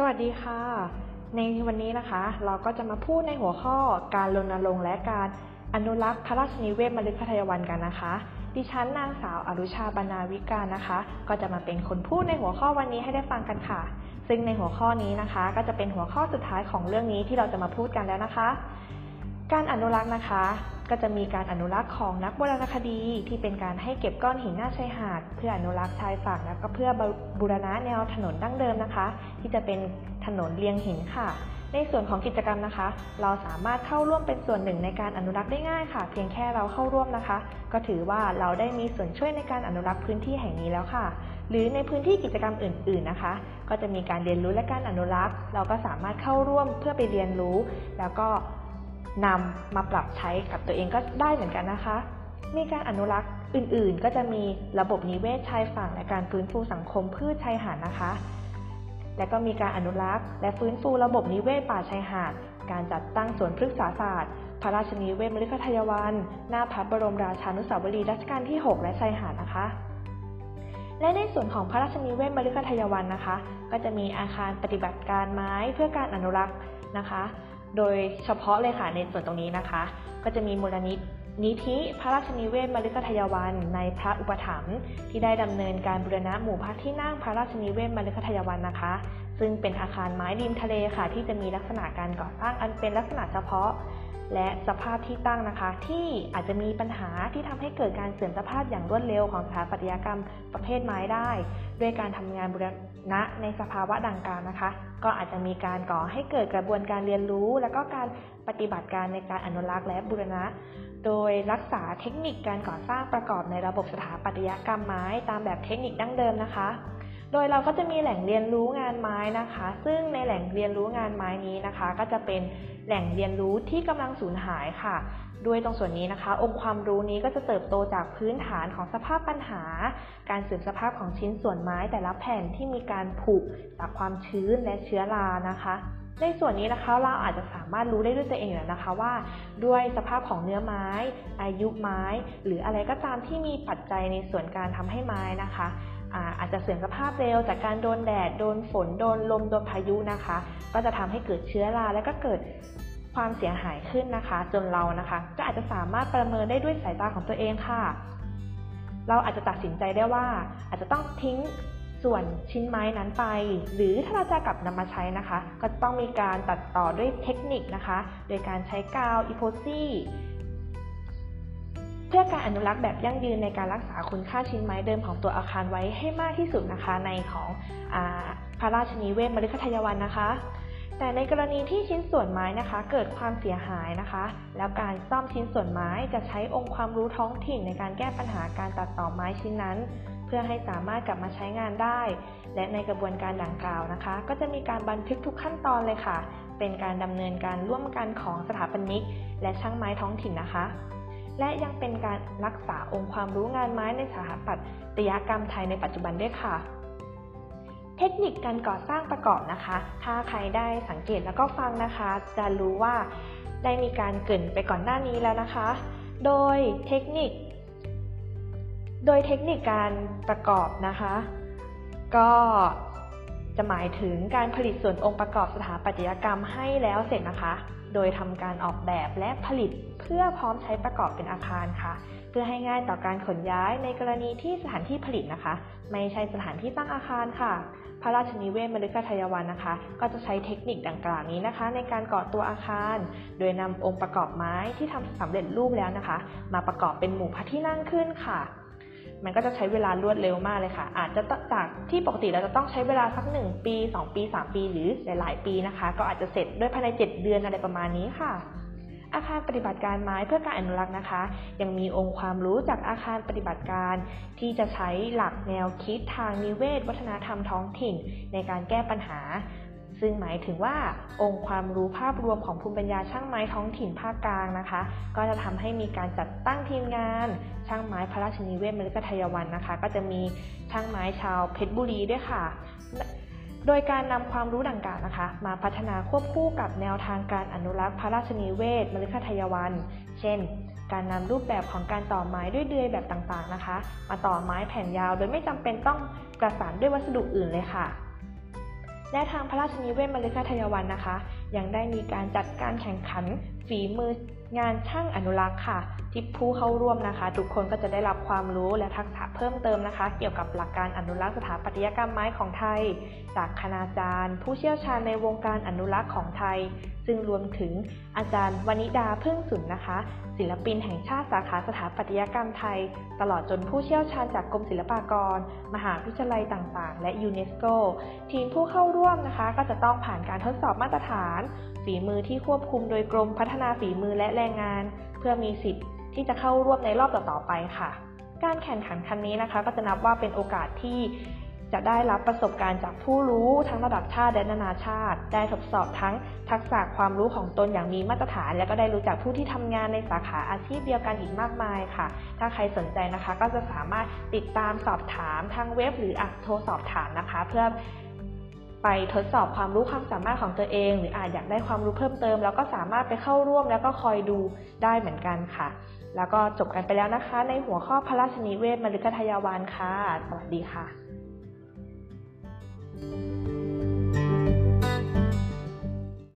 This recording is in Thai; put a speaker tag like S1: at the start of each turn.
S1: สวัสดีค่ะ ในวันนี้นะคะเราก็จะมาพูดในหัวข้อการรณรงค์และการอนุรักษ์พระราชนิเวศมฤคทายวันกันนะคะ ดิฉันนางสาวอรุชาบรรณาวิการนะคะ ก็จะมาเป็นคนพูดในหัวข้อวันนี้ให้ได้ฟังกันค่ะ ซึ่งในหัวข้อนี้นะคะ ก็จะเป็นหัวข้อสุดท้ายของเรื่องนี้ที่เราจะมาพูดกันแล้วนะคะ การอนุรักษ์นะคะ ก็จะมีการอนุรักษ์ของนักโบราณคดี ที่เป็นการให้เก็บก้อนหินหน้าชายหาด เพื่ออนุรักษ์ชายฝั่งแล้วก็เพื่อบูรณะแนวถนนดั้งเดิมนะคะ ที่จะเป็นถนนเรียงหินค่ะ ในส่วนของกิจกรรมนะคะ เราสามารถเข้าร่วมเป็นส่วนหนึ่งในการอนุรักษ์ได้ง่ายค่ะ เพียงแค่เราเข้าร่วมนะคะ ก็ถือว่าเราได้มีส่วนช่วยในการอนุรักษ์พื้นที่แห่งนี้แล้วค่ะ หรือในพื้นที่กิจกรรมอื่น ๆนะคะ ก็จะมีการเรียนรู้และการอนุรักษ์ เราก็สามารถเข้าร่วมเพื่อไปเรียนรู้ แล้วก็ นำมาปรับใช้กับตัวเองก็ได้เหมือนกันนะคะมีการอนุรักษ์อื่นๆ ก็จะมีระบบนิเวศชายฝั่งและการฟื้นฟูสังคมพืชชายหาดนะคะ และก็มีการอนุรักษ์ และฟื้นฟูระบบนิเวศป่าชายหาด การจัดตั้งสวนพฤกษาศาสตร์ พระราชนิเวศมฤคทายวัน หน้าพระบรมราชานุสาวรีย์รัชกาลที่ 6 และชายหาดนะคะและในส่วนของพระราชนิเวศมฤคทายวันนะคะ ก็จะมีอาคารปฏิบัติการไม้เพื่อการอนุรักษ์นะคะ โดยเฉพาะเลยค่ะในส่วนตรงนี้นะคะ ก็จะมีมูลนิธิ นิธิพระราชนิเวศมฤคทายวัน ในพระอุปถัมภ์ที่ได้ดำเนินการบูรณะหมู่พักที่นั่งพระราชนิเวศมฤคทายวันนะคะ ซึ่งเป็นอาคารไม้ริมทะเลค่ะ ที่จะมีลักษณะการก่อสร้างอันเป็นลักษณะเฉพาะ และสภาพที่ตั้งนะคะ ที่อาจจะมีปัญหาที่ทำให้เกิดการเสื่อมสภาพอย่างรวดเร็วของสถาปัตยกรรมประเภทไม้ได้ ด้วยการทำงานบูรณะในสภาวะดังกล่าวนะคะ ก็อาจจะมีการก่อให้เกิดกระบวนการเรียนรู้ และก็การปฏิบัติการในการอนุรักษ์และบูรณะ โดยรักษาเทคนิคการก่อสร้างประกอบในระบบสถาปัตยกรรมไม้ตามแบบเทคนิคดั้งเดิมนะคะ โดยเราก็จะมีแหล่งเรียนรู้งานไม้นะคะ ซึ่งในแหล่งเรียนรู้งานไม้นี้นะคะ ก็จะเป็นแหล่งเรียนรู้ที่กำลังสูญหายค่ะด้วยตรงส่วนนี้นะคะ องค์ความรู้นี้ก็จะเติบโตจากพื้นฐานของสภาพปัญหา การเสื่อมสภาพของชิ้นส่วนไม้แต่ละแผ่นที่มีการผุจากความชื้นและเชื้อรานะคะ ในส่วนนี้นะคะเราอาจจะสามารถรู้ได้ด้วยตัวเองแล้วนะคะว่า ด้วยสภาพของเนื้อไม้ อายุไม้ หรืออะไรก็ตามที่มีปัจจัยในส่วนการทำให้ไม้นะคะอาจจะเสื่อมสภาพเร็วจากการโดนแดด โดนฝน โดนลม โดนพายุนะคะ ก็จะทำให้เกิดเชื้อราและก็เกิดความเสียหายขึ้นนะคะ จนเรานะคะ ก็อาจจะสามารถประเมินได้ด้วยสายตาของตัวเองค่ะ เราอาจจะตัดสินใจได้ว่า อาจจะต้องทิ้ง ส่วนชิ้นไม้นั้นไป หรือถ้าเราจะกลับนำมาใช้นะคะ ก็ต้องมีการตัดต่อด้วยเทคนิคนะคะ โดยการใช้กาวอีโพซีเพื่อการอนุรักษ์แบบยั่งยืนในการรักษาคุณค่าชิ้นไม้เดิมของตัวอาคารไว้ให้มากที่สุดนะคะ ในของอพระราชนิเวศมฤคทายวันนะคะ แต่ในกรณีที่ชิ้นส่วนไม้นะคะ เกิดความเสียหายนะคะ แล้วการซ่อมชิ้นส่วนไม้จะใช้องค์ความรู้ท้องถิ่นในการแก้ปัญหาการตัดต่อไม้ชิ้นนั้น เพื่อให้สามารถกลับมาใช้งานได้ และในกระบวนการดังกล่าวนะคะ ก็จะมีการบันทึกทุกขั้นตอนเลยค่ะ เป็นการดำเนินการร่วมกันของสถาปนิก และช่างไม้ท้องถิ่นนะคะ และยังเป็นการรักษาองค์ความรู้งานไม้ในสถาปัตยกรรมไทยในปัจจุบันด้วยค่ะเทคนิคการก่อสร้างประกอบนะคะ ถ้าใครได้สังเกตแล้วก็ฟังนะคะ จะรู้ว่าได้มีการเกินไปก่อนหน้านี้แล้วนะคะ โดยเทคนิค โดยเทคนิคการประกอบนะคะ ก็จะหมายถึงการผลิตส่วนองค์ประกอบสถาปัตยกรรมให้แล้วเสร็จนะคะ โดยทำการออกแบบและผลิตเพื่อพร้อมใช้ประกอบเป็นอาคารค่ะ เพื่อให้ง่ายต่อการขนย้ายในกรณีที่สถานที่ผลิตนะคะ ไม่ใช่สถานที่ตั้งอาคารค่ะ พระราชนิเวศมฤคทายวันนะคะ ก็จะใช้เทคนิคดังกล่าวนี้นะคะ ในการก่อตัวอาคาร โดยนำองค์ประกอบไม้ที่ทำสำเร็จรูปแล้วนะคะ มาประกอบเป็นหมู่พระที่นั่งขึ้นค่ะ มันก็จะใช้เวลารวดเร็วมากเลยค่ะ อาจจะจากที่ปกติเราจะต้องใช้เวลาสัก 1 ปี 2 ปี 3 ปีหรือหลาย ๆ ปีนะคะ ก็อาจจะเสร็จด้วยภายใน 7 เดือนอะไรประมาณนี้ค่ะ อาคารปฏิบัติการไม้เพื่อการอนุรักษ์นะคะ ยังมีองค์ความรู้จากอาคารปฏิบัติการ ที่จะใช้หลักแนวคิดทางนิเวศ วัฒนธรรมท้องถิ่น ในการแก้ปัญหา ซึ่งหมายถึงว่าองค์ความรู้ภาพรวมของภูมิปัญญาช่างไม้ท้องถิ่นภาคกลางนะคะ ก็จะทำให้มีการจัดตั้งทีมงาน ช่างไม้พระราชนิเวศมฤคทายวันนะคะ ก็จะมีช่างไม้ชาวเพชรบุรีด้วยค่ะ โดยการนำความรู้ดังกล่าวนะคะ มาพัฒนาควบคู่กับแนวทางการอนุรักษ์พระราชนิเวศมฤคทายวัน เช่น การนำรูปแบบของการต่อไม้ด้วยเดือยแบบต่างๆนะคะ มาต่อไม้แผ่นยาวโดยไม่จำเป็นต้องประสานด้วยวัสดุอื่นเลยค่ะ และทางพระราชนิเวศมฤคทายวันนะคะ ยังได้มีการจัดการแข่งขันฝีมือ งานช่างอนุรักษ์ค่ะ ที่ผู้เข้าร่วมนะคะ ทุกคนก็จะได้รับความรู้และทักษะเพิ่มเติมนะคะ เกี่ยวกับหลักการอนุรักษ์สถาปัตยกรรมไม้ของไทย จากคณาจารย์ ผู้เชี่ยวชาญในวงการอนุรักษ์ของไทย ซึ่งรวมถึงอาจารย์วนิดาพึ่งสุนนะคะ ศิลปินแห่งชาติสาขาสถาปัตยกรรมไทย ตลอดจนผู้เชี่ยวชาญจากกรมศิลปากร มหาวิทยาลัยต่างๆ และยูเนสโกทีมผู้เข้าร่วมนะคะ ก็จะต้องผ่านการทดสอบมาตรฐาน ฝีมือที่ควบคุมโดยกรมพัฒนาฝีมือและแรงงาน เพื่อมีสิทธิ์ที่จะเข้าร่วมในรอบต่อๆไปค่ะ การแข่งขันครั้งนี้นะคะ ก็จะนับว่าเป็นโอกาสที่จะได้รับประสบการณ์จากผู้รู้ทั้งระดับชาติและนานาชาติ ได้ทดสอบทั้งทักษะความรู้ของตนอย่างมีมาตรฐาน และก็ได้รู้จักผู้ที่ทำงานในสาขาอาชีพเดียวกันอีกมากมายค่ะ ถ้าใครสนใจนะคะ ก็จะสามารถติดตามสอบถามทางเว็บหรืออาจโทรสอบถามนะคะ เพื่อ ไปทดสอบความรู้ความสามารถของตัวเอง หรืออาจอยากได้ความรู้เพิ่มเติม แล้วก็สามารถไปเข้าร่วมแล้วก็คอยดูได้เหมือนกันค่ะ แล้วก็จบกันไปแล้วนะคะ ในหัวข้อพระราชนิเวศมฤคทายาวานค่ะ สวัสดีค่ะ